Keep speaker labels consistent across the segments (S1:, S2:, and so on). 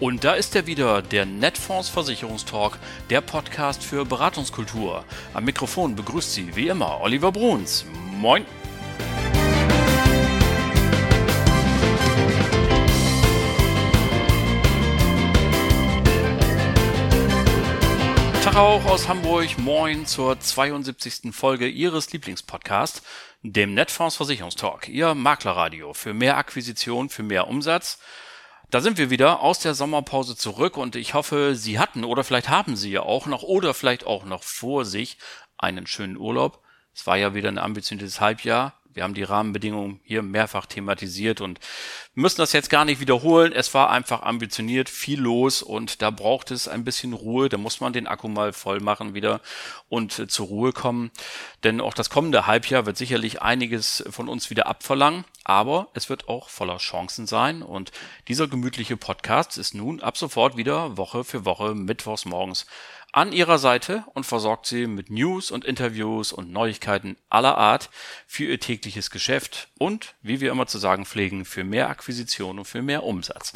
S1: Und da ist er wieder, der Netfonds Versicherungstalk, der Podcast für Beratungskultur. Am Mikrofon begrüßt Sie wie immer Oliver Bruns. Moin! Tag auch aus Hamburg. Moin zur 72. Folge Ihres Lieblingspodcasts, dem Netfonds Versicherungstalk. Ihr Maklerradio für mehr Akquisition, für mehr Umsatz – da sind wir wieder aus der Sommerpause zurück und ich hoffe, Sie hatten oder vielleicht haben Sie ja auch noch oder vielleicht auch noch vor sich einen schönen Urlaub. Es war ja wieder ein ambitioniertes Halbjahr. Wir haben die Rahmenbedingungen hier mehrfach thematisiert und müssen das jetzt gar nicht wiederholen. Es war einfach ambitioniert, viel los und da braucht es ein bisschen Ruhe. Da muss man den Akku mal voll machen wieder und äh, zur Ruhe kommen. Denn auch das kommende Halbjahr wird sicherlich einiges von uns wieder abverlangen. Aber es wird auch voller Chancen sein. Und dieser gemütliche Podcast ist nun ab sofort wieder Woche für Woche mittwochs morgens an ihrer Seite und versorgt sie mit News und Interviews und Neuigkeiten aller Art für ihr tägliches Geschäft und, wie wir immer zu sagen pflegen, für mehr Akquisition und für mehr Umsatz.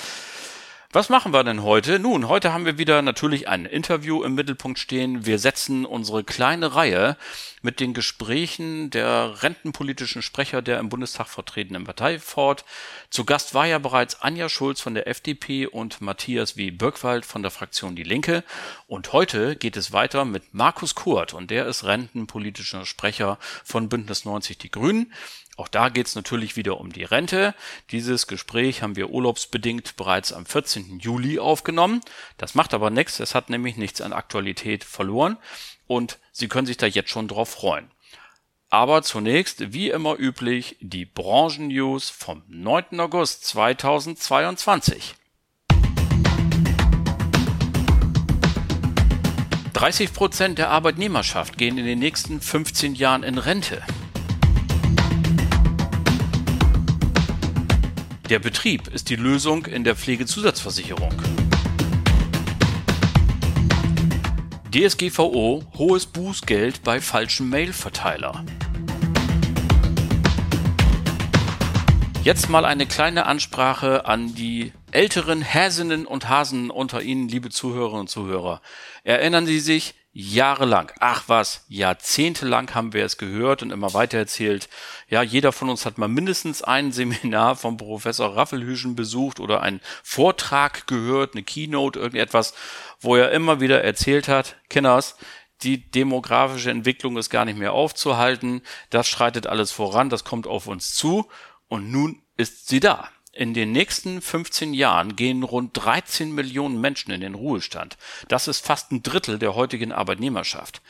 S1: Was machen wir denn heute? Nun, heute haben wir wieder natürlich ein Interview im Mittelpunkt stehen. Wir setzen unsere kleine Reihe mit den Gesprächen der rentenpolitischen Sprecher der im Bundestag vertretenen Partei fort. Zu Gast war ja bereits Anja Schulz von der FDP und Matthias W. Birkwald von der Fraktion Die Linke. Und heute geht es weiter mit Markus Kurt und der ist rentenpolitischer Sprecher von Bündnis 90 Die Grünen. Auch da geht es natürlich wieder um die Rente. Dieses Gespräch haben wir urlaubsbedingt bereits am 14. Juli aufgenommen. Das macht aber nichts, es hat nämlich nichts an Aktualität verloren und Sie können sich da jetzt schon drauf freuen. Aber zunächst, wie immer üblich, die Branchennews vom 9. August 2022. 30 Prozent der Arbeitnehmerschaft gehen in den nächsten 15 Jahren in Rente. Der Betrieb ist die Lösung in der Pflegezusatzversicherung. DSGVO hohes Bußgeld bei falschem Mailverteiler. Jetzt mal eine kleine Ansprache an die älteren Häsinnen und Hasen unter Ihnen, liebe Zuhörerinnen und Zuhörer. Erinnern Sie sich, jahrelang, ach was, jahrzehntelang haben wir es gehört und immer weiter erzählt. Ja, jeder von uns hat mal mindestens ein Seminar vom Professor Raffelhüschen besucht oder einen Vortrag gehört, eine Keynote, irgendetwas, wo er immer wieder erzählt hat, Kinders, die demografische Entwicklung ist gar nicht mehr aufzuhalten, das schreitet alles voran, das kommt auf uns zu und nun ist sie da. In den nächsten 15 Jahren gehen rund 13 Millionen Menschen in den Ruhestand. Das ist fast ein Drittel der heutigen Arbeitnehmerschaft.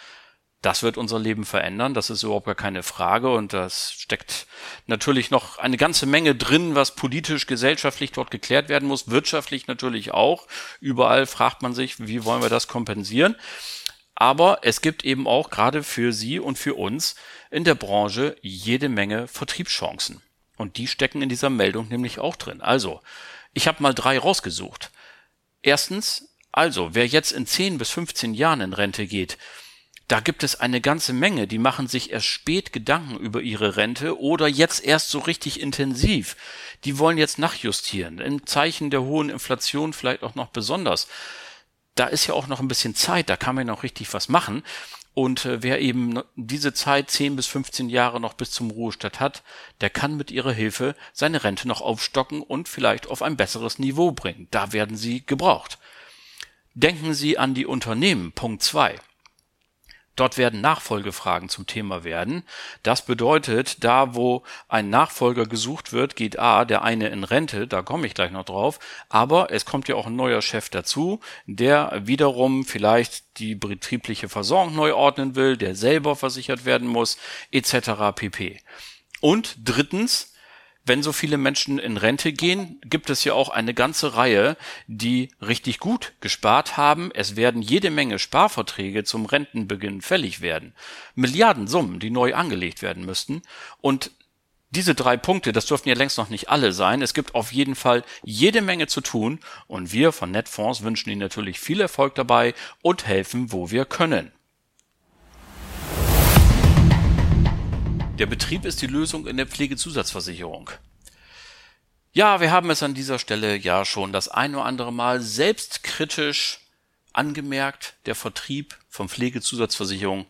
S1: Das wird unser Leben verändern, das ist überhaupt gar keine Frage und das steckt natürlich noch eine ganze Menge drin, was politisch, gesellschaftlich dort geklärt werden muss, wirtschaftlich natürlich auch. Überall fragt man sich, wie wollen wir das kompensieren? Aber es gibt eben auch gerade für Sie und für uns in der Branche jede Menge Vertriebschancen. Und die stecken in dieser Meldung nämlich auch drin. Also, ich habe mal drei rausgesucht. Erstens, also, wer jetzt in 10 bis 15 Jahren in Rente geht, da gibt es eine ganze Menge, die machen sich erst spät Gedanken über ihre Rente oder jetzt erst so richtig intensiv. Die wollen jetzt nachjustieren, im Zeichen der hohen Inflation vielleicht auch noch besonders. Da ist ja auch noch ein bisschen Zeit, da kann man noch richtig was machen. Und äh, wer eben diese Zeit 10 bis 15 Jahre noch bis zum Ruhestand hat, der kann mit ihrer Hilfe seine Rente noch aufstocken und vielleicht auf ein besseres Niveau bringen. Da werden sie gebraucht. Denken Sie an die Unternehmen. Punkt 2. Dort werden Nachfolgefragen zum Thema werden. Das bedeutet, da wo ein Nachfolger gesucht wird, geht A, der eine in Rente, da komme ich gleich noch drauf, aber es kommt ja auch ein neuer Chef dazu, der wiederum vielleicht die betriebliche Versorgung neu ordnen will, der selber versichert werden muss, etc. pp. Und drittens, wenn so viele Menschen in Rente gehen, gibt es ja auch eine ganze Reihe, die richtig gut gespart haben. Es werden jede Menge Sparverträge zum Rentenbeginn fällig werden. Milliardensummen, die neu angelegt werden müssten. Und diese drei Punkte, das dürften ja längst noch nicht alle sein. Es gibt auf jeden Fall jede Menge zu tun und wir von Netfonds wünschen Ihnen natürlich viel Erfolg dabei und helfen, wo wir können. Der Betrieb ist die Lösung in der Pflegezusatzversicherung. Ja, wir haben es an dieser Stelle ja schon das ein oder andere Mal selbstkritisch angemerkt. Der Vertrieb von Pflegezusatzversicherungen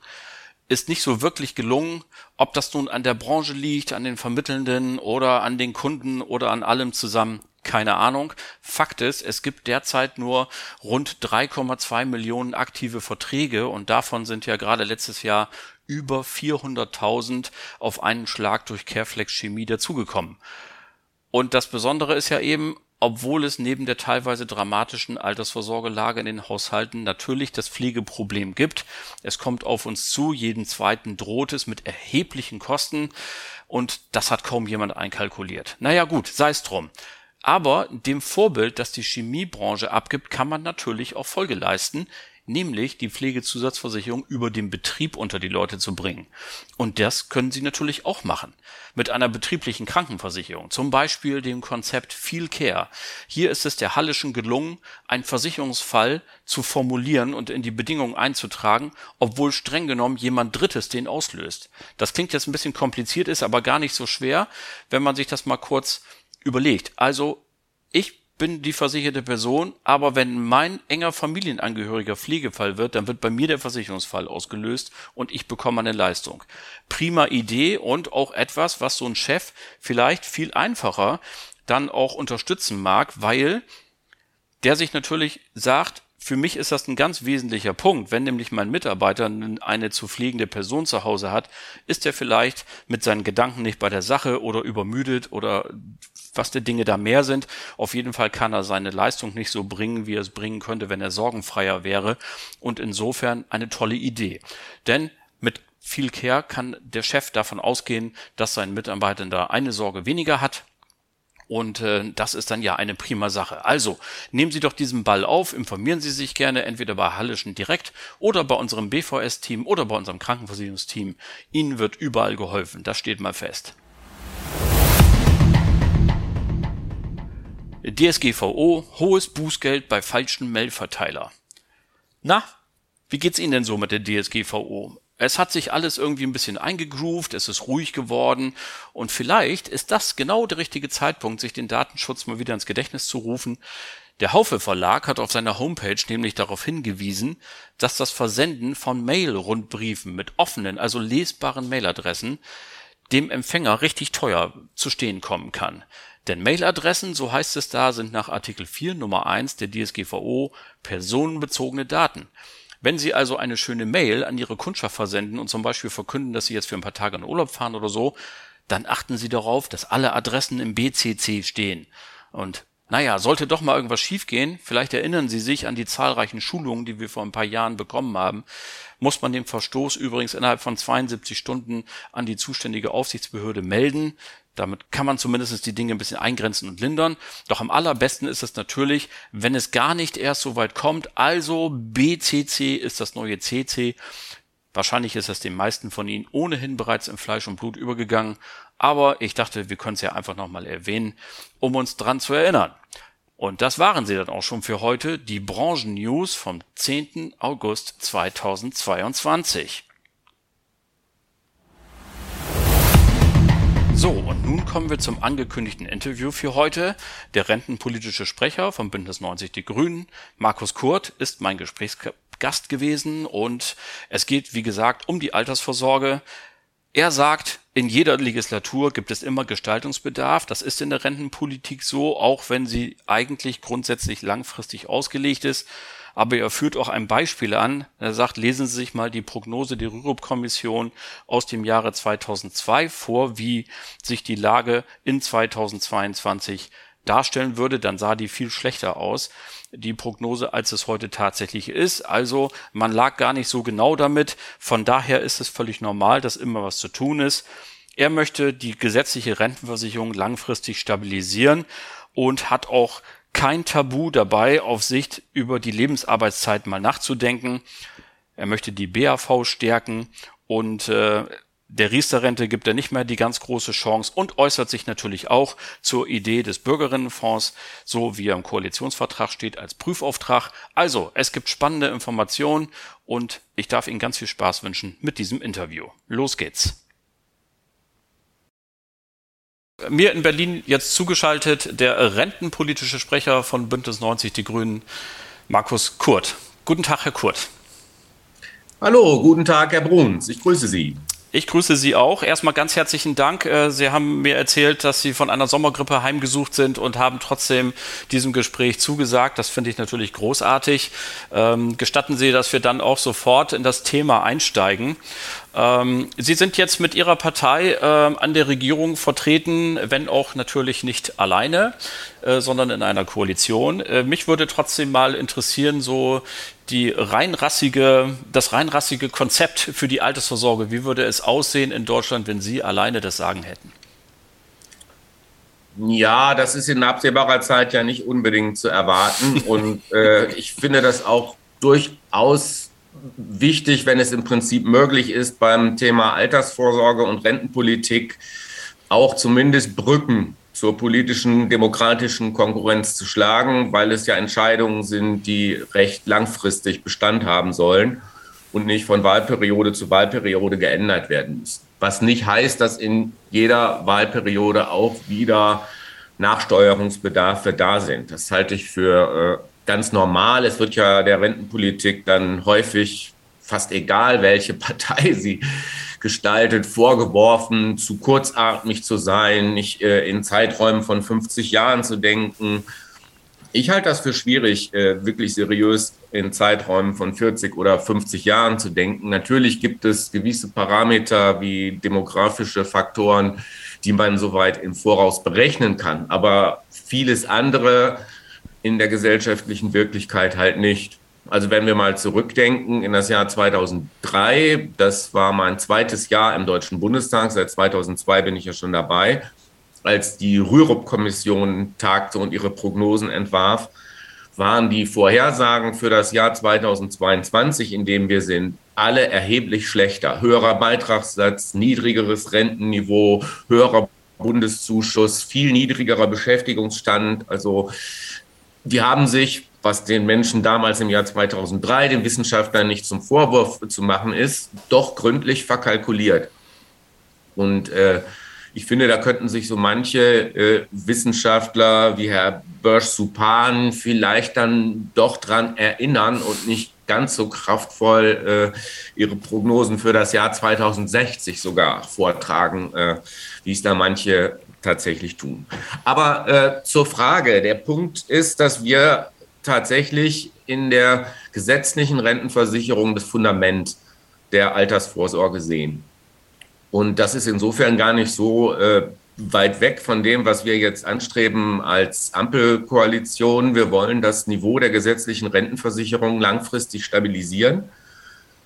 S1: ist nicht so wirklich gelungen. Ob das nun an der Branche liegt, an den Vermittelnden oder an den Kunden oder an allem zusammen, keine Ahnung. Fakt ist, es gibt derzeit nur rund 3,2 Millionen aktive Verträge und davon sind ja gerade letztes Jahr über 400.000 auf einen Schlag durch Careflex Chemie dazugekommen. Und das Besondere ist ja eben, obwohl es neben der teilweise dramatischen Altersvorsorgelage in den Haushalten natürlich das Pflegeproblem gibt. Es kommt auf uns zu, jeden zweiten droht es mit erheblichen Kosten und das hat kaum jemand einkalkuliert. Naja gut, sei es drum. Aber dem Vorbild, das die Chemiebranche abgibt, kann man natürlich auch Folge leisten, nämlich die Pflegezusatzversicherung über den Betrieb unter die Leute zu bringen. Und das können Sie natürlich auch machen. Mit einer betrieblichen Krankenversicherung, zum Beispiel dem Konzept Feel Care. Hier ist es der Hallischen gelungen, einen Versicherungsfall zu formulieren und in die Bedingungen einzutragen, obwohl streng genommen jemand Drittes den auslöst. Das klingt jetzt ein bisschen kompliziert, ist aber gar nicht so schwer, wenn man sich das mal kurz überlegt. Also ich bin die versicherte Person, aber wenn mein enger Familienangehöriger Pflegefall wird, dann wird bei mir der Versicherungsfall ausgelöst und ich bekomme eine Leistung. Prima Idee und auch etwas, was so ein Chef vielleicht viel einfacher dann auch unterstützen mag, weil der sich natürlich sagt, für mich ist das ein ganz wesentlicher Punkt. Wenn nämlich mein Mitarbeiter eine zu pflegende Person zu Hause hat, ist er vielleicht mit seinen Gedanken nicht bei der Sache oder übermüdet oder was der Dinge da mehr sind. Auf jeden Fall kann er seine Leistung nicht so bringen, wie er es bringen könnte, wenn er sorgenfreier wäre. Und insofern eine tolle Idee. Denn mit viel Care kann der Chef davon ausgehen, dass sein Mitarbeiter da eine Sorge weniger hat und äh, das ist dann ja eine prima Sache. Also nehmen Sie doch diesen Ball auf, informieren Sie sich gerne entweder bei Hallischen direkt oder bei unserem BVS-Team oder bei unserem Krankenversicherungsteam. Ihnen wird überall geholfen, das steht mal fest. DSGVO, hohes Bußgeld bei falschen Mailverteiler. Na, wie geht's Ihnen denn so mit der DSGVO? Es hat sich alles irgendwie ein bisschen eingegroovt, es ist ruhig geworden und vielleicht ist das genau der richtige Zeitpunkt, sich den Datenschutz mal wieder ins Gedächtnis zu rufen. Der Haufe Verlag hat auf seiner Homepage nämlich darauf hingewiesen, dass das Versenden von Mail-Rundbriefen mit offenen, also lesbaren Mailadressen dem Empfänger richtig teuer zu stehen kommen kann. Denn Mailadressen, so heißt es da, sind nach Artikel 4 Nummer 1 der DSGVO personenbezogene Daten. Wenn Sie also eine schöne Mail an Ihre Kundschaft versenden und zum Beispiel verkünden, dass Sie jetzt für ein paar Tage in Urlaub fahren oder so, dann achten Sie darauf, dass alle Adressen im BCC stehen. Und naja, sollte doch mal irgendwas schiefgehen, vielleicht erinnern Sie sich an die zahlreichen Schulungen, die wir vor ein paar Jahren bekommen haben, muss man den Verstoß übrigens innerhalb von 72 Stunden an die zuständige Aufsichtsbehörde melden. Damit kann man zumindest die Dinge ein bisschen eingrenzen und lindern. Doch am allerbesten ist es natürlich, wenn es gar nicht erst so weit kommt. Also BCC ist das neue CC. Wahrscheinlich ist es den meisten von Ihnen ohnehin bereits in Fleisch und Blut übergegangen. Aber ich dachte, wir können es ja einfach nochmal erwähnen, um uns dran zu erinnern. Und das waren sie dann auch schon für heute, die Branchen-News vom 10. August 2022. So, und nun kommen wir zum angekündigten Interview für heute. Der rentenpolitische Sprecher vom Bündnis 90 Die Grünen, Markus Kurt, ist mein Gesprächsgast gewesen und es geht, wie gesagt, um die Altersvorsorge. Er sagt, in jeder Legislatur gibt es immer Gestaltungsbedarf. Das ist in der Rentenpolitik so, auch wenn sie eigentlich grundsätzlich langfristig ausgelegt ist aber er führt auch ein Beispiel an. Er sagt, lesen Sie sich mal die Prognose der Rürup-Kommission aus dem Jahre 2002 vor, wie sich die Lage in 2022 darstellen würde, dann sah die viel schlechter aus, die Prognose, als es heute tatsächlich ist. Also man lag gar nicht so genau damit. Von daher ist es völlig normal, dass immer was zu tun ist. Er möchte die gesetzliche Rentenversicherung langfristig stabilisieren und hat auch kein Tabu dabei, auf Sicht über die Lebensarbeitszeit mal nachzudenken. Er möchte die BAV stärken und äh, der Riester-Rente gibt er nicht mehr die ganz große Chance und äußert sich natürlich auch zur Idee des Bürgerinnenfonds, so wie er im Koalitionsvertrag steht, als Prüfauftrag. Also, es gibt spannende Informationen und ich darf Ihnen ganz viel Spaß wünschen mit diesem Interview. Los geht's. Mir in Berlin jetzt zugeschaltet der rentenpolitische Sprecher von Bündnis 90 Die Grünen, Markus Kurt. Guten Tag, Herr Kurt.
S2: Hallo, guten Tag, Herr Bruns. Ich grüße Sie.
S1: Ich grüße Sie auch. Erstmal ganz herzlichen Dank. Äh, Sie haben mir erzählt, dass Sie von einer Sommergrippe heimgesucht sind und haben trotzdem diesem Gespräch zugesagt. Das finde ich natürlich großartig. Ähm, gestatten Sie, dass wir dann auch sofort in das Thema einsteigen. Ähm, Sie sind jetzt mit Ihrer Partei äh, an der Regierung vertreten, wenn auch natürlich nicht alleine, äh, sondern in einer Koalition. Äh, mich würde trotzdem mal interessieren, so die reinrassige, das reinrassige Konzept für die Altersvorsorge. Wie würde es aussehen in Deutschland, wenn Sie alleine das Sagen hätten?
S2: Ja, das ist in absehbarer Zeit ja nicht unbedingt zu erwarten. Und äh, ich finde das auch durchaus wichtig, wenn es im Prinzip möglich ist, beim Thema Altersvorsorge und Rentenpolitik auch zumindest Brücken zur politischen, demokratischen Konkurrenz zu schlagen, weil es ja Entscheidungen sind, die recht langfristig Bestand haben sollen und nicht von Wahlperiode zu Wahlperiode geändert werden müssen. Was nicht heißt, dass in jeder Wahlperiode auch wieder Nachsteuerungsbedarfe da sind. Das halte ich für äh, ganz normal. Es wird ja der Rentenpolitik dann häufig fast egal, welche Partei sie gestaltet, vorgeworfen, zu kurzatmig zu sein, nicht äh, in Zeiträumen von 50 Jahren zu denken. Ich halte das für schwierig, äh, wirklich seriös in Zeiträumen von 40 oder 50 Jahren zu denken. Natürlich gibt es gewisse Parameter wie demografische Faktoren, die man soweit im Voraus berechnen kann. Aber vieles andere in der gesellschaftlichen Wirklichkeit halt nicht. Also wenn wir mal zurückdenken in das Jahr 2003, das war mein zweites Jahr im Deutschen Bundestag, seit 2002 bin ich ja schon dabei, als die Rürup-Kommission tagte und ihre Prognosen entwarf, waren die Vorhersagen für das Jahr 2022, in dem wir sind, alle erheblich schlechter. Höherer Beitragssatz, niedrigeres Rentenniveau, höherer Bundeszuschuss, viel niedrigerer Beschäftigungsstand. Also die haben sich, was den Menschen damals im Jahr 2003, den Wissenschaftlern nicht zum Vorwurf zu machen ist, doch gründlich verkalkuliert. Und äh, ich finde, da könnten sich so manche äh, Wissenschaftler wie Herr Börsch-Supan vielleicht dann doch dran erinnern und nicht ganz so kraftvoll äh, ihre Prognosen für das Jahr 2060 sogar vortragen, äh, wie es da manche tatsächlich tun. Aber äh, zur Frage, der Punkt ist, dass wir tatsächlich in der gesetzlichen Rentenversicherung das Fundament der Altersvorsorge sehen. Und das ist insofern gar nicht so äh, weit weg von dem, was wir jetzt anstreben als Ampelkoalition. Wir wollen das Niveau der gesetzlichen Rentenversicherung langfristig stabilisieren.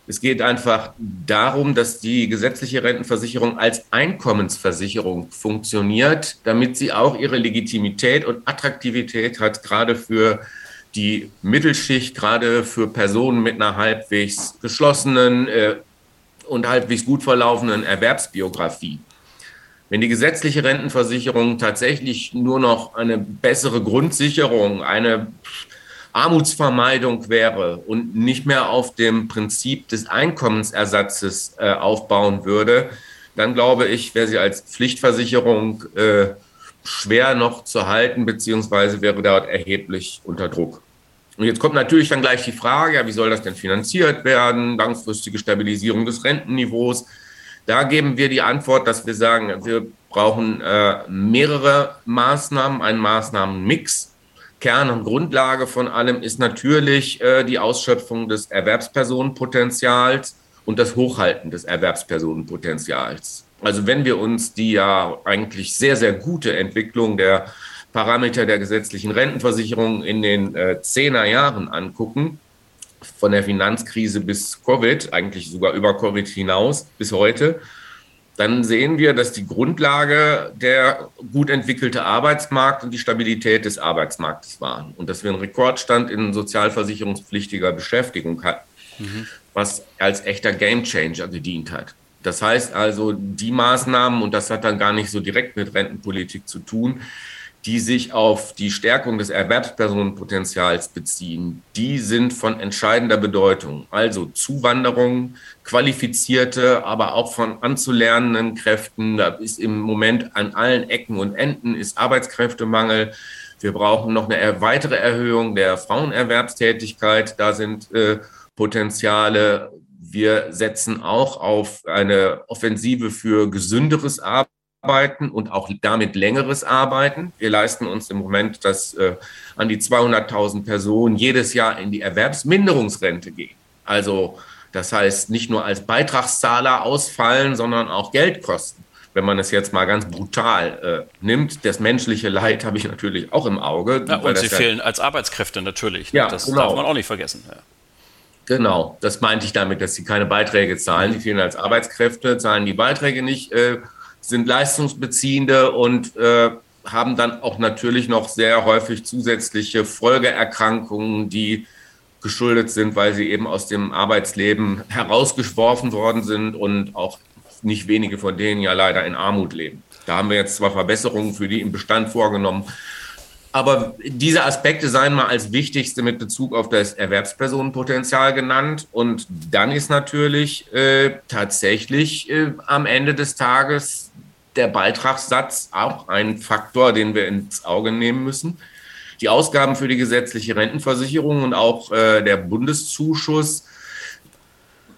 S2: Es geht einfach darum, dass die gesetzliche Rentenversicherung als Einkommensversicherung funktioniert, damit sie auch ihre Legitimität und Attraktivität hat, gerade für die Mittelschicht, gerade für Personen mit einer halbwegs geschlossenen äh, und halbwegs gut verlaufenden Erwerbsbiografie. Wenn die gesetzliche Rentenversicherung tatsächlich nur noch eine bessere Grundsicherung, eine Armutsvermeidung wäre und nicht mehr auf dem Prinzip des Einkommensersatzes äh, aufbauen würde, dann glaube ich, wäre sie als Pflichtversicherung äh, schwer noch zu halten, beziehungsweise wäre dort erheblich unter Druck. Und jetzt kommt natürlich dann gleich die Frage, ja, wie soll das denn finanziert werden? Langfristige Stabilisierung des Rentenniveaus. Da geben wir die Antwort, dass wir sagen, wir brauchen äh, mehrere Maßnahmen, einen Maßnahmenmix Kern und Grundlage von allem ist natürlich äh, die Ausschöpfung des Erwerbspersonenpotenzials und das Hochhalten des Erwerbspersonenpotenzials. Also wenn wir uns die ja eigentlich sehr, sehr gute Entwicklung der Parameter der gesetzlichen Rentenversicherung in den äh, Jahren angucken, von der Finanzkrise bis Covid, eigentlich sogar über Covid hinaus bis heute, dann sehen wir, dass die Grundlage der gut entwickelte Arbeitsmarkt und die Stabilität des Arbeitsmarktes waren und dass wir einen Rekordstand in sozialversicherungspflichtiger Beschäftigung hatten, mhm. was als echter Gamechanger gedient hat. Das heißt also, die Maßnahmen, und das hat dann gar nicht so direkt mit Rentenpolitik zu tun, die sich auf die Stärkung des Erwerbspersonenpotenzials beziehen, die sind von entscheidender Bedeutung. Also Zuwanderung, qualifizierte, aber auch von anzulernenden Kräften. Da ist im Moment an allen Ecken und Enden ist Arbeitskräftemangel. Wir brauchen noch eine weitere Erhöhung der Frauenerwerbstätigkeit. Da sind äh, Potenziale. Wir setzen auch auf eine Offensive für gesünderes Arbeiten. Arbeiten und auch damit längeres Arbeiten. Wir leisten uns im Moment, dass äh, an die 200.000 Personen jedes Jahr in die Erwerbsminderungsrente gehen. Also das heißt, nicht nur als Beitragszahler ausfallen, sondern auch Geld kosten. Wenn man es jetzt mal ganz brutal äh, nimmt, das menschliche Leid habe ich natürlich auch im Auge.
S1: Ja, und sie fehlen als Arbeitskräfte natürlich. Ne? Ja, das genau. darf man auch nicht vergessen. Ja.
S2: Genau, das meinte ich damit, dass sie keine Beiträge zahlen. Die fehlen als Arbeitskräfte, zahlen die Beiträge nicht. Äh, sind Leistungsbeziehende und äh, haben dann auch natürlich noch sehr häufig zusätzliche Folgeerkrankungen, die geschuldet sind, weil sie eben aus dem Arbeitsleben herausgeworfen worden sind und auch nicht wenige von denen ja leider in Armut leben. Da haben wir jetzt zwar Verbesserungen für die im Bestand vorgenommen, aber diese Aspekte seien mal als wichtigste mit Bezug auf das Erwerbspersonenpotenzial genannt. Und dann ist natürlich äh, tatsächlich äh, am Ende des Tages der Beitragssatz auch ein Faktor, den wir ins Auge nehmen müssen. Die Ausgaben für die gesetzliche Rentenversicherung und auch äh, der Bundeszuschuss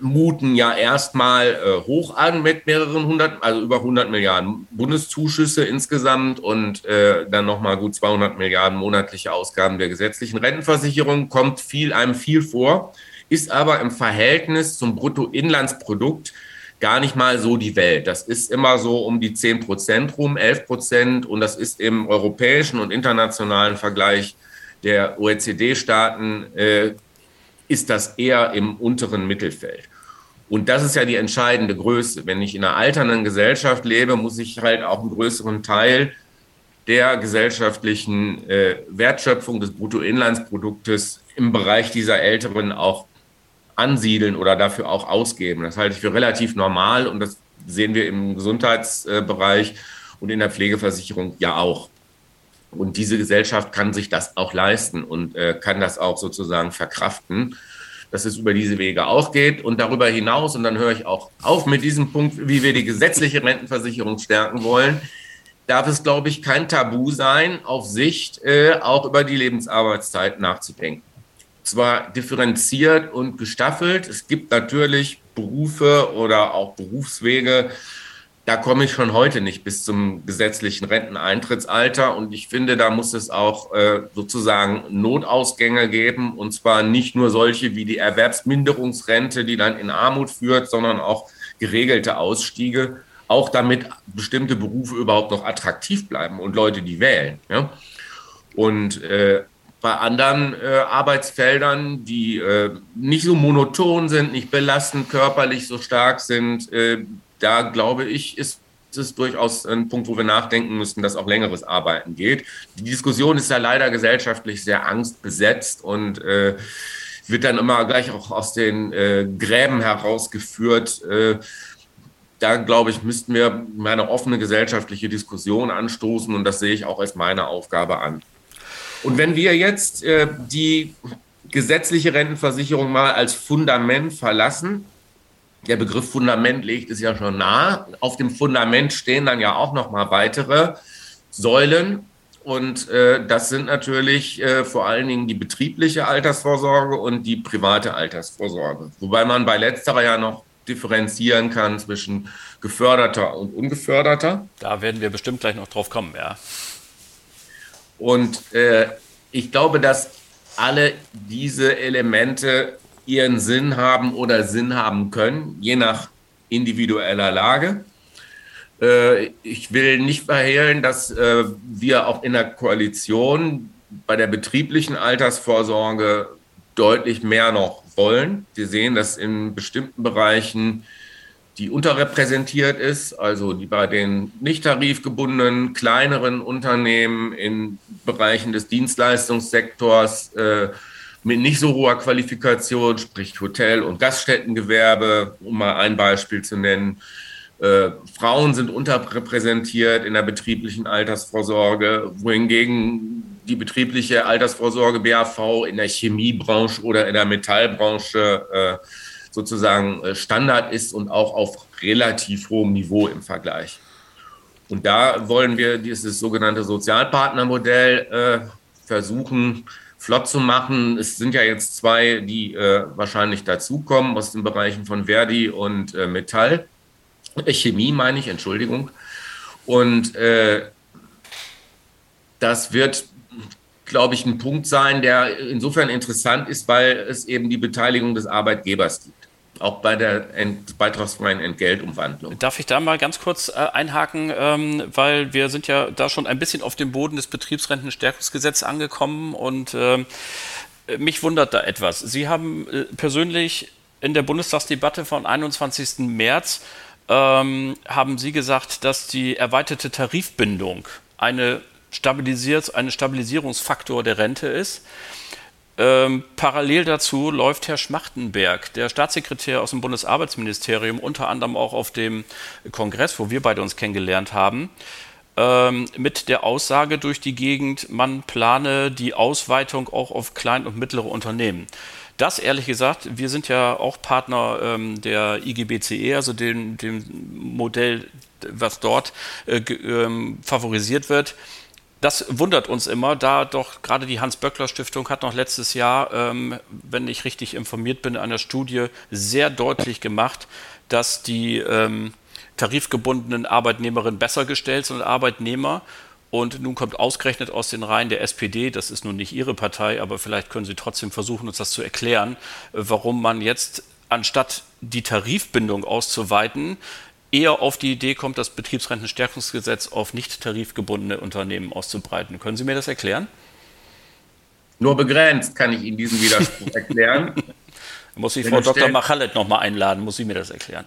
S2: muten ja erstmal äh, hoch an mit mehreren hundert, also über 100 Milliarden Bundeszuschüsse insgesamt und äh, dann nochmal gut 200 Milliarden monatliche Ausgaben der gesetzlichen Rentenversicherung. Kommt viel, einem viel vor, ist aber im Verhältnis zum Bruttoinlandsprodukt gar nicht mal so die Welt. Das ist immer so um die 10 Prozent rum, 11 Prozent und das ist im europäischen und internationalen Vergleich der OECD-Staaten äh, ist das eher im unteren Mittelfeld. Und das ist ja die entscheidende Größe. Wenn ich in einer alternden Gesellschaft lebe, muss ich halt auch einen größeren Teil der gesellschaftlichen äh, Wertschöpfung des Bruttoinlandsproduktes im Bereich dieser Älteren auch ansiedeln oder dafür auch ausgeben. Das halte ich für relativ normal und das sehen wir im Gesundheitsbereich und in der Pflegeversicherung ja auch. Und diese Gesellschaft kann sich das auch leisten und äh, kann das auch sozusagen verkraften, dass es über diese Wege auch geht. Und darüber hinaus, und dann höre ich auch auf mit diesem Punkt, wie wir die gesetzliche Rentenversicherung stärken wollen, darf es, glaube ich, kein Tabu sein, auf Sicht äh, auch über die Lebensarbeitszeit nachzudenken. Zwar differenziert und gestaffelt. Es gibt natürlich Berufe oder auch Berufswege, da komme ich schon heute nicht bis zum gesetzlichen Renteneintrittsalter. Und ich finde, da muss es auch äh, sozusagen Notausgänge geben. Und zwar nicht nur solche wie die Erwerbsminderungsrente, die dann in Armut führt, sondern auch geregelte Ausstiege, auch damit bestimmte Berufe überhaupt noch attraktiv bleiben und Leute, die wählen. Ja? Und äh, bei anderen äh, Arbeitsfeldern, die äh, nicht so monoton sind, nicht belastend körperlich so stark sind, äh, da glaube ich, ist es durchaus ein Punkt, wo wir nachdenken müssen, dass auch längeres Arbeiten geht. Die Diskussion ist ja leider gesellschaftlich sehr angstbesetzt und äh, wird dann immer gleich auch aus den äh, Gräben herausgeführt. Äh, da glaube ich, müssten wir eine offene gesellschaftliche Diskussion anstoßen und das sehe ich auch als meine Aufgabe an. Und wenn wir jetzt äh, die gesetzliche Rentenversicherung mal als Fundament verlassen, der Begriff Fundament legt es ja schon nahe. Auf dem Fundament stehen dann ja auch noch mal weitere Säulen. Und äh, das sind natürlich äh, vor allen Dingen die betriebliche Altersvorsorge und die private Altersvorsorge. Wobei man bei letzterer ja noch differenzieren kann zwischen geförderter und ungeförderter.
S1: Da werden wir bestimmt gleich noch drauf kommen, ja.
S2: Und äh, ich glaube, dass alle diese Elemente ihren Sinn haben oder Sinn haben können, je nach individueller Lage. Äh, ich will nicht verhehlen, dass äh, wir auch in der Koalition bei der betrieblichen Altersvorsorge deutlich mehr noch wollen. Wir sehen, dass in bestimmten Bereichen die unterrepräsentiert ist, also die bei den nicht tarifgebundenen kleineren Unternehmen in Bereichen des Dienstleistungssektors äh, mit nicht so hoher Qualifikation, sprich Hotel- und Gaststättengewerbe, um mal ein Beispiel zu nennen, Äh, Frauen sind unterrepräsentiert in der betrieblichen Altersvorsorge, wohingegen die betriebliche Altersvorsorge BAV in der Chemiebranche oder in der Metallbranche äh, sozusagen äh, Standard ist und auch auf relativ hohem Niveau im Vergleich. Und da wollen wir dieses sogenannte Sozialpartnermodell äh, versuchen, flott zu machen. Es sind ja jetzt zwei, die äh, wahrscheinlich dazukommen aus den Bereichen von Verdi und äh, Metall. Äh, Chemie meine ich, Entschuldigung. Und äh, das wird, glaube ich, ein Punkt sein, der insofern interessant ist, weil es eben die Beteiligung des Arbeitgebers gibt. Auch bei der ent beitragsfreien Entgeltumwandlung.
S1: Darf ich da mal ganz kurz äh, einhaken, ähm, weil wir sind ja da schon ein bisschen auf dem Boden des Betriebsrentenstärkungsgesetzes angekommen und äh, mich wundert da etwas. Sie haben äh, persönlich in der Bundestagsdebatte vom 21. März ähm, haben Sie gesagt, dass die erweiterte Tarifbindung eine, stabilisiert, eine Stabilisierungsfaktor der Rente ist. Ähm, parallel dazu läuft Herr Schmachtenberg, der Staatssekretär aus dem Bundesarbeitsministerium, unter anderem auch auf dem Kongress, wo wir beide uns kennengelernt haben, ähm, mit der Aussage durch die Gegend, man plane die Ausweitung auch auf klein- und mittlere Unternehmen. Das ehrlich gesagt, wir sind ja auch Partner ähm, der IGBCE, also dem, dem Modell, was dort äh, ähm, favorisiert wird. Das wundert uns immer, da doch gerade die Hans-Böckler-Stiftung hat noch letztes Jahr, ähm, wenn ich richtig informiert bin, in einer Studie sehr deutlich gemacht, dass die ähm, tarifgebundenen Arbeitnehmerinnen besser gestellt sind als Arbeitnehmer. Und nun kommt ausgerechnet aus den Reihen der SPD, das ist nun nicht Ihre Partei, aber vielleicht können Sie trotzdem versuchen, uns das zu erklären, warum man jetzt anstatt die Tarifbindung auszuweiten, eher auf die Idee kommt, das Betriebsrentenstärkungsgesetz auf nicht tarifgebundene Unternehmen auszubreiten. Können Sie mir das erklären?
S2: Nur begrenzt kann ich Ihnen diesen Widerspruch erklären.
S1: muss ich Frau Dr. Machallet nochmal einladen, muss sie mir das erklären?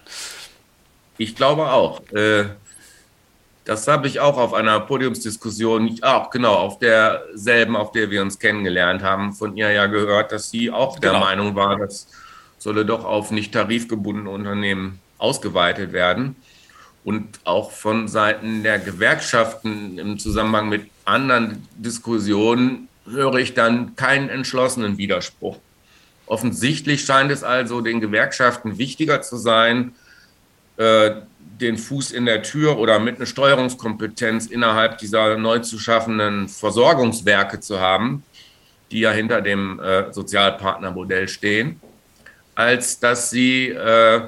S2: Ich glaube auch. Äh, das habe ich auch auf einer Podiumsdiskussion, auch genau, auf derselben, auf der wir uns kennengelernt haben, von ihr ja gehört, dass sie auch der genau. Meinung war, das solle doch auf nicht tarifgebundene Unternehmen ausgeweitet werden. Und auch von Seiten der Gewerkschaften im Zusammenhang mit anderen Diskussionen höre ich dann keinen entschlossenen Widerspruch. Offensichtlich scheint es also den Gewerkschaften wichtiger zu sein, äh, den Fuß in der Tür oder mit einer Steuerungskompetenz innerhalb dieser neu zu schaffenden Versorgungswerke zu haben, die ja hinter dem äh, Sozialpartnermodell stehen, als dass sie äh,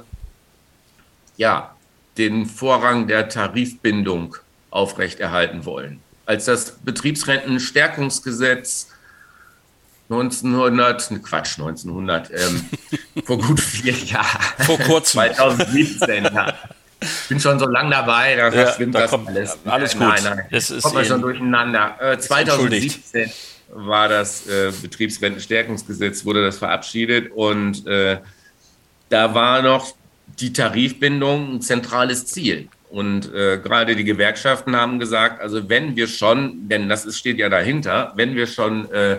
S2: ja, den Vorrang der Tarifbindung aufrechterhalten wollen. Als das Betriebsrentenstärkungsgesetz 1900, ne Quatsch, 1900, ähm, vor gut vier Jahren.
S1: Vor kurzem.
S2: 2017, ja. Ich bin schon so lange dabei, da ja, verschwimmt da das kommt,
S1: alles. Alles gut.
S2: Nein, nein, das ist kommt man schon durcheinander. Äh, 2017 war das äh, Betriebsrentenstärkungsgesetz, wurde das verabschiedet und äh, da war noch die Tarifbindung ein zentrales Ziel. Und äh, gerade die Gewerkschaften haben gesagt, also wenn wir schon, denn das ist, steht ja dahinter, wenn wir schon äh,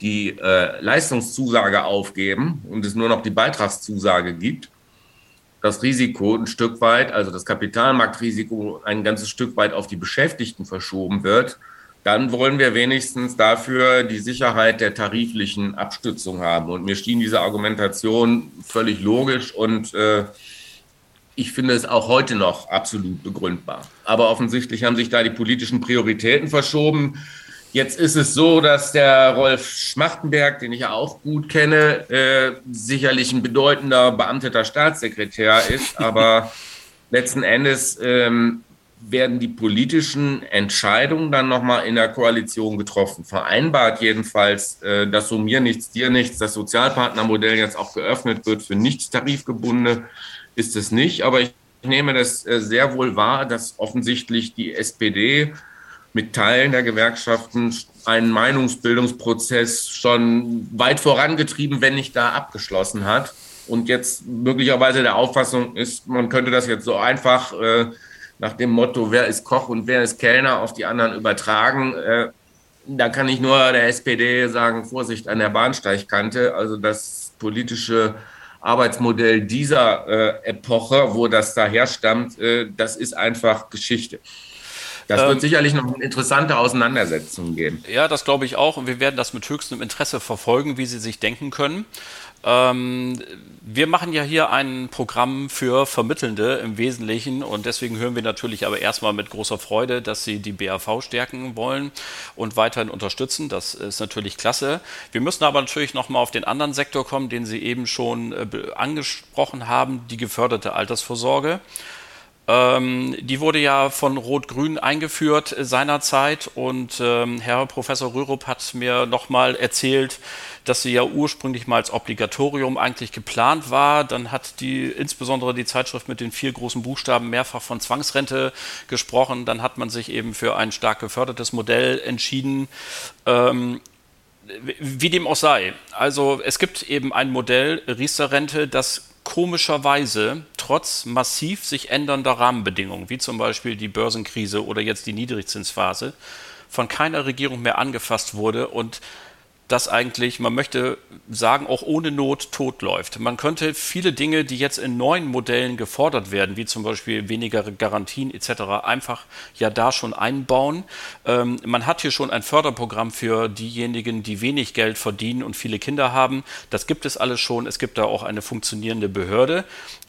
S2: die äh, Leistungszusage aufgeben und es nur noch die Beitragszusage gibt, das Risiko ein Stück weit, also das Kapitalmarktrisiko ein ganzes Stück weit auf die Beschäftigten verschoben wird, dann wollen wir wenigstens dafür die Sicherheit der tariflichen Abstützung haben. Und mir schien diese Argumentation völlig logisch und äh, ich finde es auch heute noch absolut begründbar. Aber offensichtlich haben sich da die politischen Prioritäten verschoben. Jetzt ist es so, dass der Rolf Schmachtenberg, den ich ja auch gut kenne, äh, sicherlich ein bedeutender beamteter Staatssekretär ist, aber letzten Endes ähm, werden die politischen Entscheidungen dann nochmal in der Koalition getroffen. Vereinbart jedenfalls, äh, dass so mir nichts, dir nichts, das Sozialpartnermodell jetzt auch geöffnet wird für nicht tarifgebundene, ist es nicht. Aber ich nehme das äh, sehr wohl wahr, dass offensichtlich die SPD mit Teilen der Gewerkschaften einen Meinungsbildungsprozess schon weit vorangetrieben, wenn nicht da abgeschlossen hat. Und jetzt möglicherweise der Auffassung ist, man könnte das jetzt so einfach äh, nach dem Motto, wer ist Koch und wer ist Kellner, auf die anderen übertragen. Äh, da kann ich nur der SPD sagen, Vorsicht an der Bahnsteigkante. Also das politische Arbeitsmodell dieser äh, Epoche, wo das daher stammt, äh, das ist einfach Geschichte. Das wird ähm, sicherlich noch eine interessante Auseinandersetzung geben.
S1: Ja, das glaube ich auch. Und wir werden das mit höchstem Interesse verfolgen, wie Sie sich denken können. Ähm, wir machen ja hier ein Programm für Vermittelnde im Wesentlichen und deswegen hören wir natürlich aber erstmal mit großer Freude, dass Sie die BAV stärken wollen und weiterhin unterstützen. Das ist natürlich klasse. Wir müssen aber natürlich nochmal auf den anderen Sektor kommen, den Sie eben schon äh, angesprochen haben, die geförderte Altersvorsorge. Ähm, die wurde ja von Rot-Grün eingeführt seinerzeit und ähm, Herr Professor Rürup hat mir nochmal erzählt, dass sie ja ursprünglich mal als Obligatorium eigentlich geplant war. Dann hat die insbesondere die Zeitschrift mit den vier großen Buchstaben mehrfach von Zwangsrente gesprochen. Dann hat man sich eben für ein stark gefördertes Modell entschieden. Ähm, wie dem auch sei. Also es gibt eben ein Modell Riester-Rente, das komischerweise trotz massiv sich ändernder Rahmenbedingungen, wie zum Beispiel die Börsenkrise oder jetzt die Niedrigzinsphase, von keiner Regierung mehr angefasst wurde und das eigentlich, man möchte sagen, auch ohne Not tot läuft. Man könnte viele Dinge, die jetzt in neuen Modellen gefordert werden, wie zum Beispiel weniger Garantien etc., einfach ja da schon einbauen. Ähm, man hat hier schon ein Förderprogramm für diejenigen, die wenig Geld verdienen und viele Kinder haben. Das gibt es alles schon. Es gibt da auch eine funktionierende Behörde.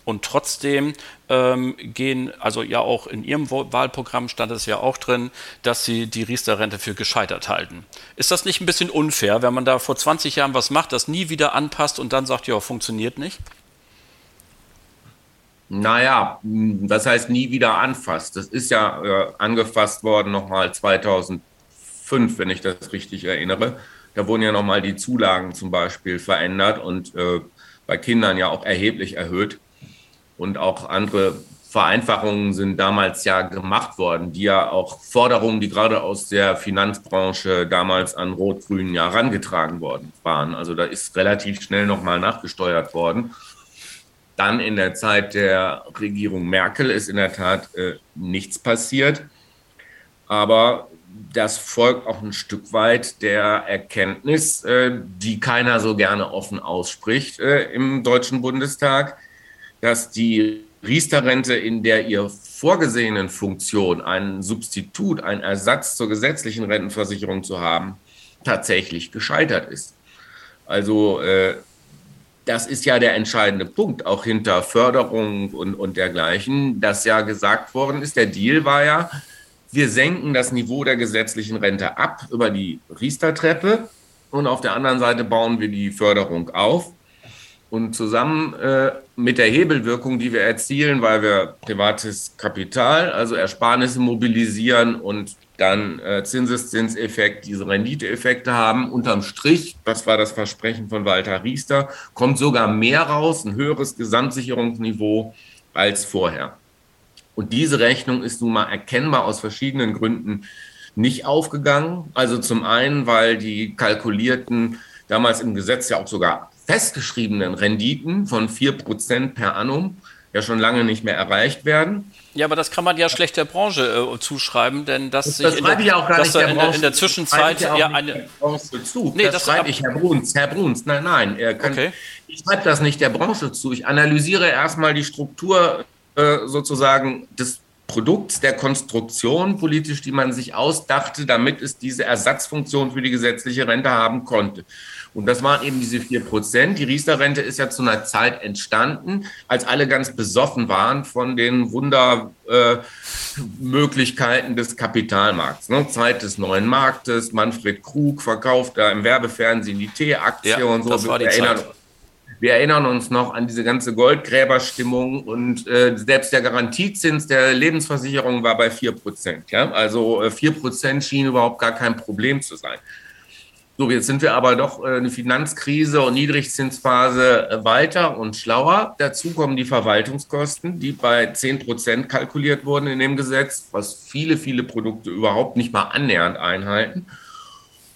S1: Und trotzdem ähm, gehen, also ja auch in Ihrem Wahlprogramm stand es ja auch drin, dass Sie die Riester-Rente für gescheitert halten. Ist das nicht ein bisschen unfair, wenn man da vor 20 Jahren was macht, das nie wieder anpasst und dann sagt, ja, funktioniert nicht?
S2: Naja, was heißt nie wieder anfasst? Das ist ja äh, angefasst worden nochmal 2005, wenn ich das richtig erinnere. Da wurden ja nochmal die Zulagen zum Beispiel verändert und äh, bei Kindern ja auch erheblich erhöht und auch andere Vereinfachungen sind damals ja gemacht worden, die ja auch Forderungen, die gerade aus der Finanzbranche damals an Rot-Grün ja herangetragen worden waren. Also da ist relativ schnell nochmal nachgesteuert worden. Dann in der Zeit der Regierung Merkel ist in der Tat äh, nichts passiert. Aber das folgt auch ein Stück weit der Erkenntnis, äh, die keiner so gerne offen ausspricht äh, im Deutschen Bundestag dass die Riester-Rente in der ihr vorgesehenen Funktion, ein Substitut, ein Ersatz zur gesetzlichen Rentenversicherung zu haben, tatsächlich gescheitert ist. Also äh, das ist ja der entscheidende Punkt, auch hinter Förderung und, und dergleichen, dass ja gesagt worden ist, der Deal war ja, wir senken das Niveau der gesetzlichen Rente ab über die Riester-Treppe und auf der anderen Seite bauen wir die Förderung auf. Und zusammen äh, mit der Hebelwirkung, die wir erzielen, weil wir privates Kapital, also Ersparnisse mobilisieren und dann äh, Zinseszinseffekt, diese Renditeeffekte haben, unterm Strich, das war das Versprechen von Walter Riester, kommt sogar mehr raus, ein höheres Gesamtsicherungsniveau als vorher. Und diese Rechnung ist nun mal erkennbar aus verschiedenen Gründen nicht aufgegangen. Also zum einen, weil die kalkulierten, damals im Gesetz ja auch sogar festgeschriebenen Renditen von 4% per annum ja schon lange nicht mehr erreicht werden.
S1: Ja, aber das kann man ja schlecht der Branche äh, zuschreiben, denn dass
S2: das, sich in der,
S1: gar nicht der in, in der Zwischenzeit ja, ja eine
S2: Branche zu. Nee, das, das schreibe ich Herr Bruns. Herr Bruns, nein, nein, er kann, okay. ich schreibe das nicht der Branche zu. Ich analysiere erstmal die Struktur äh, sozusagen des Produkts der Konstruktion politisch, die man sich ausdachte, damit es diese Ersatzfunktion für die gesetzliche Rente haben konnte. Und das waren eben diese vier Prozent. Die Riester-Rente ist ja zu einer Zeit entstanden, als alle ganz besoffen waren von den Wundermöglichkeiten äh, des Kapitalmarkts. Ne? Zeit des neuen Marktes. Manfred Krug verkauft da im Werbefernsehen die T-Aktie ja, und so.
S1: Das war die Zeit.
S2: Wir erinnern uns noch an diese ganze Goldgräberstimmung und äh, selbst der Garantiezins der Lebensversicherung war bei vier Prozent. Ja? Also äh, vier Prozent schien überhaupt gar kein Problem zu sein. So, jetzt sind wir aber doch äh, eine Finanzkrise und Niedrigzinsphase äh, weiter und schlauer. Dazu kommen die Verwaltungskosten, die bei 10 Prozent kalkuliert wurden in dem Gesetz, was viele, viele Produkte überhaupt nicht mal annähernd einhalten.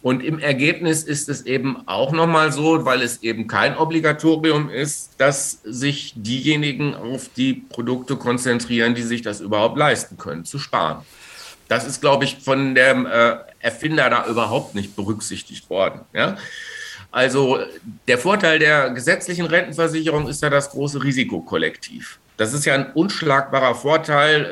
S2: Und im Ergebnis ist es eben auch nochmal so, weil es eben kein Obligatorium ist, dass sich diejenigen auf die Produkte konzentrieren, die sich das überhaupt leisten können, zu sparen. Das ist, glaube ich, von dem äh, Erfinder da überhaupt nicht berücksichtigt worden. Ja? Also der Vorteil der gesetzlichen Rentenversicherung ist ja das große Risikokollektiv. Das ist ja ein unschlagbarer Vorteil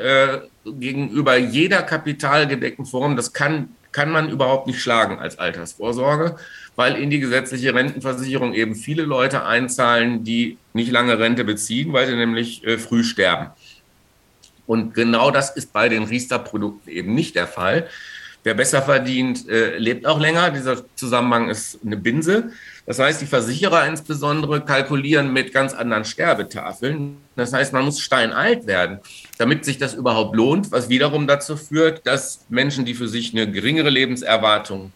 S2: äh, gegenüber jeder kapitalgedeckten Form. Das kann, kann man überhaupt nicht schlagen als Altersvorsorge, weil in die gesetzliche Rentenversicherung eben viele Leute einzahlen, die nicht lange Rente beziehen, weil sie nämlich äh, früh sterben. Und genau das ist bei den Riester-Produkten eben nicht der Fall. Wer besser verdient, äh, lebt auch länger. Dieser Zusammenhang ist eine Binse. Das heißt, die Versicherer insbesondere kalkulieren mit ganz anderen Sterbetafeln. Das heißt, man muss steinalt werden, damit sich das überhaupt lohnt, was wiederum dazu führt, dass Menschen, die für sich eine geringere Lebenserwartung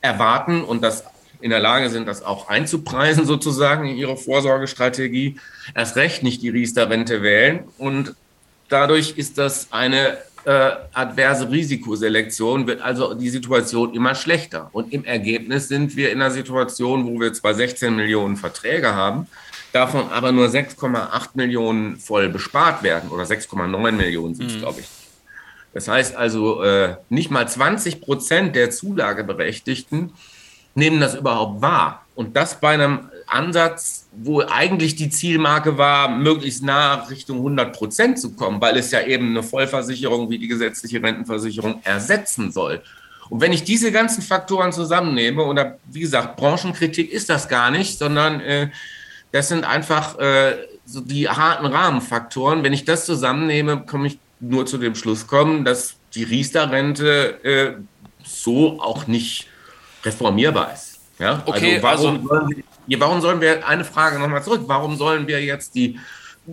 S2: erwarten und das in der Lage sind, das auch einzupreisen sozusagen in ihre Vorsorgestrategie, erst recht nicht die Riester-Rente wählen. Und dadurch ist das eine äh, adverse Risikoselektion wird also die Situation immer schlechter. Und im Ergebnis sind wir in einer Situation, wo wir zwar 16 Millionen Verträge haben, davon aber nur 6,8 Millionen voll bespart werden oder 6,9 Millionen sind es, mhm. glaube ich. Das heißt also, äh, nicht mal 20 Prozent der Zulageberechtigten nehmen das überhaupt wahr. Und das bei einem Ansatz, wo eigentlich die Zielmarke war, möglichst nah Richtung 100 Prozent zu kommen, weil es ja eben eine Vollversicherung wie die gesetzliche Rentenversicherung ersetzen soll. Und wenn ich diese ganzen Faktoren zusammennehme, oder wie gesagt, Branchenkritik ist das gar nicht, sondern äh, das sind einfach äh, so die harten Rahmenfaktoren. Wenn ich das zusammennehme, komme ich nur zu dem Schluss kommen, dass die Riester-Rente äh, so auch nicht reformierbar ist. Ja?
S1: Okay,
S2: also warum, also, sollen wir, warum sollen wir, eine Frage nochmal zurück, warum sollen wir jetzt die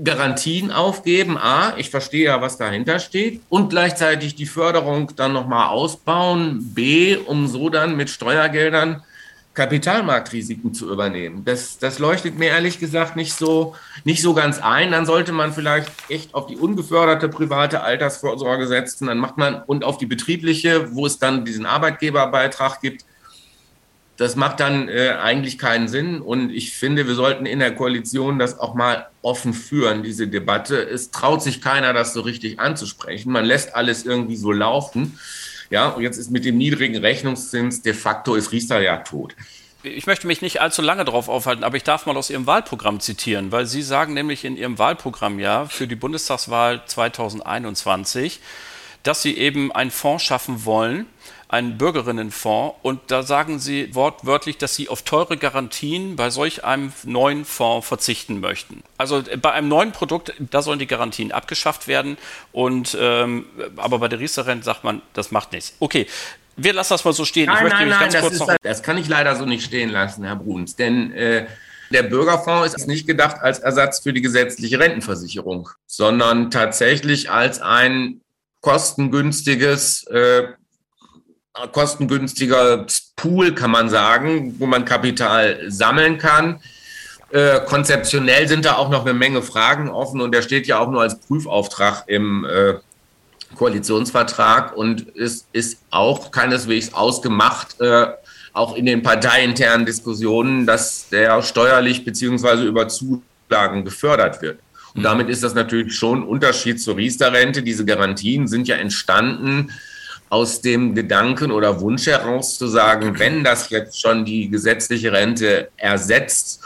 S2: Garantien aufgeben? A, ich verstehe ja, was dahinter steht und gleichzeitig die Förderung dann nochmal ausbauen. B, um so dann mit Steuergeldern Kapitalmarktrisiken zu übernehmen. Das, das leuchtet mir ehrlich gesagt nicht so, nicht so ganz ein. Dann sollte man vielleicht echt auf die ungeförderte private Altersvorsorge setzen. Dann macht man und auf die betriebliche, wo es dann diesen Arbeitgeberbeitrag gibt, das macht dann äh, eigentlich keinen Sinn. Und ich finde, wir sollten in der Koalition das auch mal offen führen, diese Debatte. Es traut sich keiner, das so richtig anzusprechen. Man lässt alles irgendwie so laufen. Ja, und jetzt ist mit dem niedrigen Rechnungszins de facto ist Riester ja tot.
S1: Ich möchte mich nicht allzu lange darauf aufhalten, aber ich darf mal aus Ihrem Wahlprogramm zitieren, weil Sie sagen nämlich in Ihrem Wahlprogramm ja für die Bundestagswahl 2021, dass Sie eben einen Fonds schaffen wollen, einen Bürgerinnenfonds und da sagen Sie wortwörtlich, dass Sie auf teure Garantien bei solch einem neuen Fonds verzichten möchten. Also äh, bei einem neuen Produkt, da sollen die Garantien abgeschafft werden und ähm, aber bei der Riester-Rente sagt man, das macht nichts. Okay, wir lassen das mal so stehen.
S2: Nein, ich möchte nein, nein, das, ist, das, kann ich leider so nicht stehen lassen, Herr Bruns, denn äh, der Bürgerfonds ist nicht gedacht als Ersatz für die gesetzliche Rentenversicherung, sondern tatsächlich als ein kostengünstiges äh, kostengünstiger Pool, kann man sagen, wo man Kapital sammeln kann. Äh, konzeptionell sind da auch noch eine Menge Fragen offen und der steht ja auch nur als Prüfauftrag im äh, Koalitionsvertrag und ist, ist auch keineswegs ausgemacht, äh, auch in den parteiinternen Diskussionen, dass der steuerlich beziehungsweise über Zulagen gefördert wird. Und mhm. damit ist das natürlich schon ein Unterschied zur Riester-Rente. Diese Garantien sind ja entstanden aus dem Gedanken oder Wunsch heraus zu sagen, wenn das jetzt schon die gesetzliche Rente ersetzt,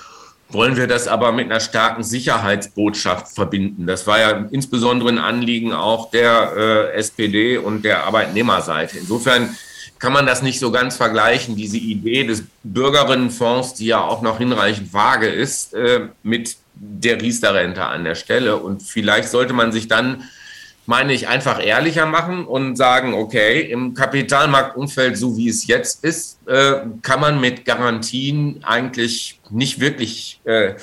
S2: wollen wir das aber mit einer starken Sicherheitsbotschaft verbinden. Das war ja insbesondere ein Anliegen auch der äh, SPD und der Arbeitnehmerseite. Insofern kann man das nicht so ganz vergleichen, diese Idee des Bürgerinnenfonds, die ja auch noch hinreichend vage ist, äh, mit der Riester-Rente an der Stelle. Und vielleicht sollte man sich dann meine ich, einfach ehrlicher machen und sagen, okay, im Kapitalmarktumfeld, so wie es jetzt ist, äh, kann man mit Garantien eigentlich nicht wirklich äh,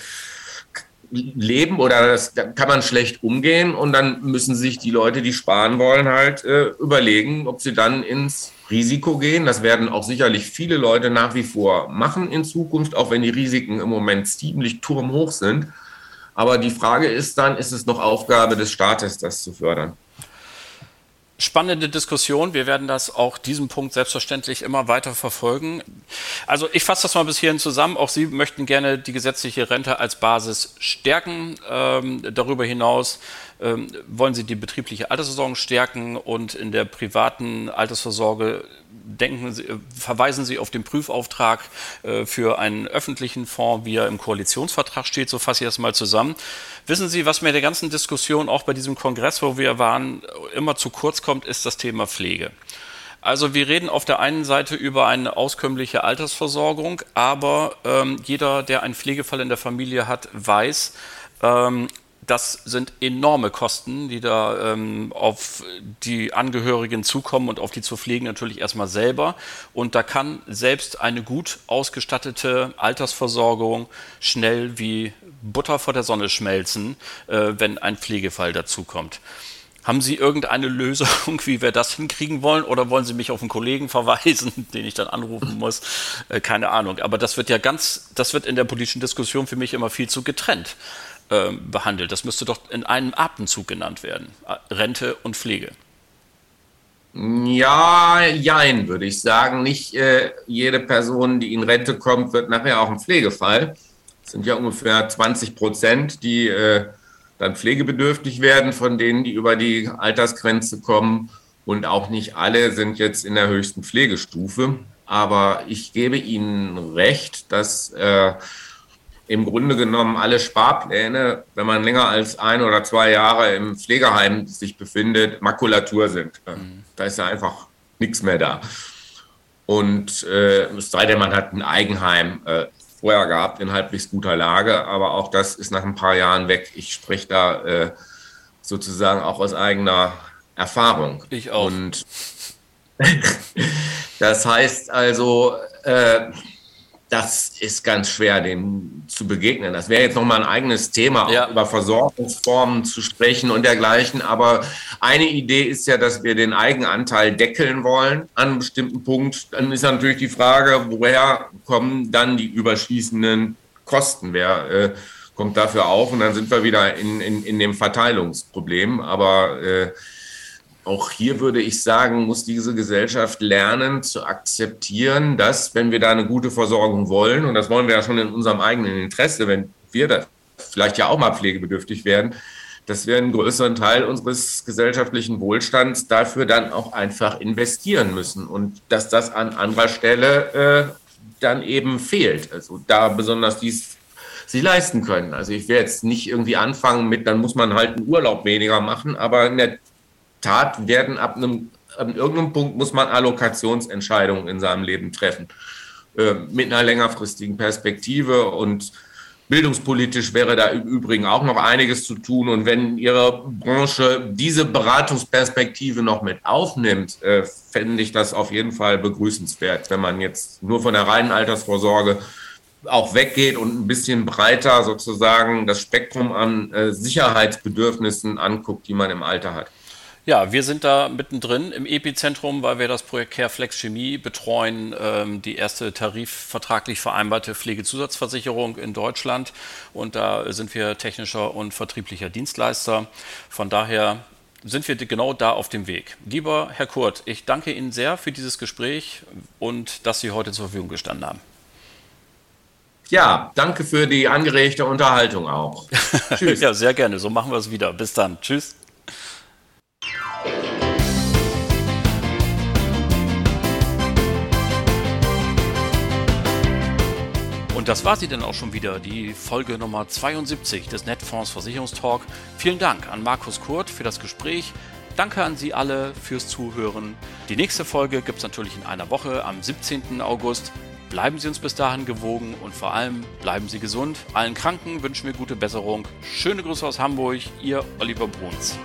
S2: leben oder das kann man schlecht umgehen und dann müssen sich die Leute, die sparen wollen, halt äh, überlegen, ob sie dann ins Risiko gehen. Das werden auch sicherlich viele Leute nach wie vor machen in Zukunft, auch wenn die Risiken im Moment ziemlich turmhoch sind. Aber die Frage ist dann, ist es noch Aufgabe des Staates, das zu fördern?
S1: spannende Diskussion. Wir werden das auch diesen Punkt selbstverständlich immer weiter verfolgen. Also ich fasse das mal bis hierhin zusammen. Auch Sie möchten gerne die gesetzliche Rente als Basis stärken. Ähm, darüber hinaus ähm, wollen Sie die betriebliche Altersversorgung stärken und in der privaten Altersvorsorge denken Sie, verweisen Sie auf den Prüfauftrag äh, für einen öffentlichen Fonds, wie er im Koalitionsvertrag steht. So fasse ich das mal zusammen. Wissen Sie, was mir der ganzen Diskussion auch bei diesem Kongress, wo wir waren, immer zu kurz kommt, ist das Thema Pflege. Also wir reden auf der einen Seite über eine auskömmliche Altersversorgung, aber ähm, jeder, der einen Pflegefall in der Familie hat, weiß, ähm, das sind enorme Kosten, die da ähm, auf die Angehörigen zukommen und auf die zu pflegen natürlich erstmal selber. Und da kann selbst eine gut ausgestattete Altersversorgung schnell wie Butter vor der Sonne schmelzen, äh, wenn ein Pflegefall dazukommt. Haben Sie irgendeine Lösung, wie wir das hinkriegen wollen? Oder wollen Sie mich auf einen Kollegen verweisen, den ich dann anrufen muss? Äh, keine Ahnung. Aber das wird ja ganz, das wird in der politischen Diskussion für mich immer viel zu getrennt. Ähm, behandelt. Das müsste doch in einem Atemzug genannt werden. Äh, Rente und Pflege.
S2: Ja, jein, würde ich sagen. Nicht äh, jede Person, die in Rente kommt, wird nachher auch ein Pflegefall. Es sind ja ungefähr 20 Prozent, die äh, dann pflegebedürftig werden, von denen, die über die Altersgrenze kommen. Und auch nicht alle sind jetzt in der höchsten Pflegestufe. Aber ich gebe Ihnen recht, dass äh, im Grunde genommen alle Sparpläne, wenn man länger als ein oder zwei Jahre im Pflegeheim sich befindet, Makulatur sind. Mhm. Da ist ja einfach nichts mehr da. Und äh, es sei denn, man hat ein Eigenheim äh, vorher gehabt in halbwegs guter Lage, aber auch das ist nach ein paar Jahren weg. Ich spreche da äh, sozusagen auch aus eigener Erfahrung.
S1: Ich auch.
S2: Und das heißt also, äh, das ist ganz schwer, dem zu begegnen. Das wäre jetzt nochmal ein eigenes Thema, ja. über Versorgungsformen zu sprechen und dergleichen. Aber eine Idee ist ja, dass wir den Eigenanteil deckeln wollen an einem bestimmten Punkt. Dann ist natürlich die Frage, woher kommen dann die überschießenden Kosten? Wer äh, kommt dafür auf? Und dann sind wir wieder in, in, in dem Verteilungsproblem. Aber äh, auch hier würde ich sagen, muss diese Gesellschaft lernen zu akzeptieren, dass, wenn wir da eine gute Versorgung wollen, und das wollen wir ja schon in unserem eigenen Interesse, wenn wir da vielleicht ja auch mal pflegebedürftig werden, dass wir einen größeren Teil unseres gesellschaftlichen Wohlstands dafür dann auch einfach investieren müssen und dass das an anderer Stelle äh, dann eben fehlt. Also da besonders dies sie leisten können. Also ich werde jetzt nicht irgendwie anfangen mit, dann muss man halt einen Urlaub weniger machen, aber in der Tat werden ab einem an irgendeinem Punkt muss man Allokationsentscheidungen in seinem Leben treffen. Äh, mit einer längerfristigen Perspektive und bildungspolitisch wäre da im Übrigen auch noch einiges zu tun. Und wenn Ihre Branche diese Beratungsperspektive noch mit aufnimmt, äh, fände ich das auf jeden Fall begrüßenswert, wenn man jetzt nur von der reinen Altersvorsorge auch weggeht und ein bisschen breiter sozusagen das Spektrum an äh, Sicherheitsbedürfnissen anguckt, die man im Alter hat.
S1: Ja, wir sind da mittendrin im Epizentrum, weil wir das Projekt CareFlex Chemie betreuen, ähm, die erste tarifvertraglich vereinbarte Pflegezusatzversicherung in Deutschland. Und da sind wir technischer und vertrieblicher Dienstleister. Von daher sind wir genau da auf dem Weg. Lieber Herr Kurt, ich danke Ihnen sehr für dieses Gespräch und dass Sie heute zur Verfügung gestanden haben.
S2: Ja, danke für die angeregte Unterhaltung auch.
S1: Tschüss. ja, sehr gerne. So machen wir es wieder. Bis dann. Tschüss. Und das war sie dann auch schon wieder, die Folge Nummer 72 des Netfonds Versicherungstalk. Vielen Dank an Markus Kurt für das Gespräch. Danke an Sie alle fürs Zuhören. Die nächste Folge gibt es natürlich in einer Woche am 17. August. Bleiben Sie uns bis dahin gewogen und vor allem bleiben Sie gesund. Allen Kranken wünschen wir gute Besserung. Schöne Grüße aus Hamburg, Ihr Oliver Bruns.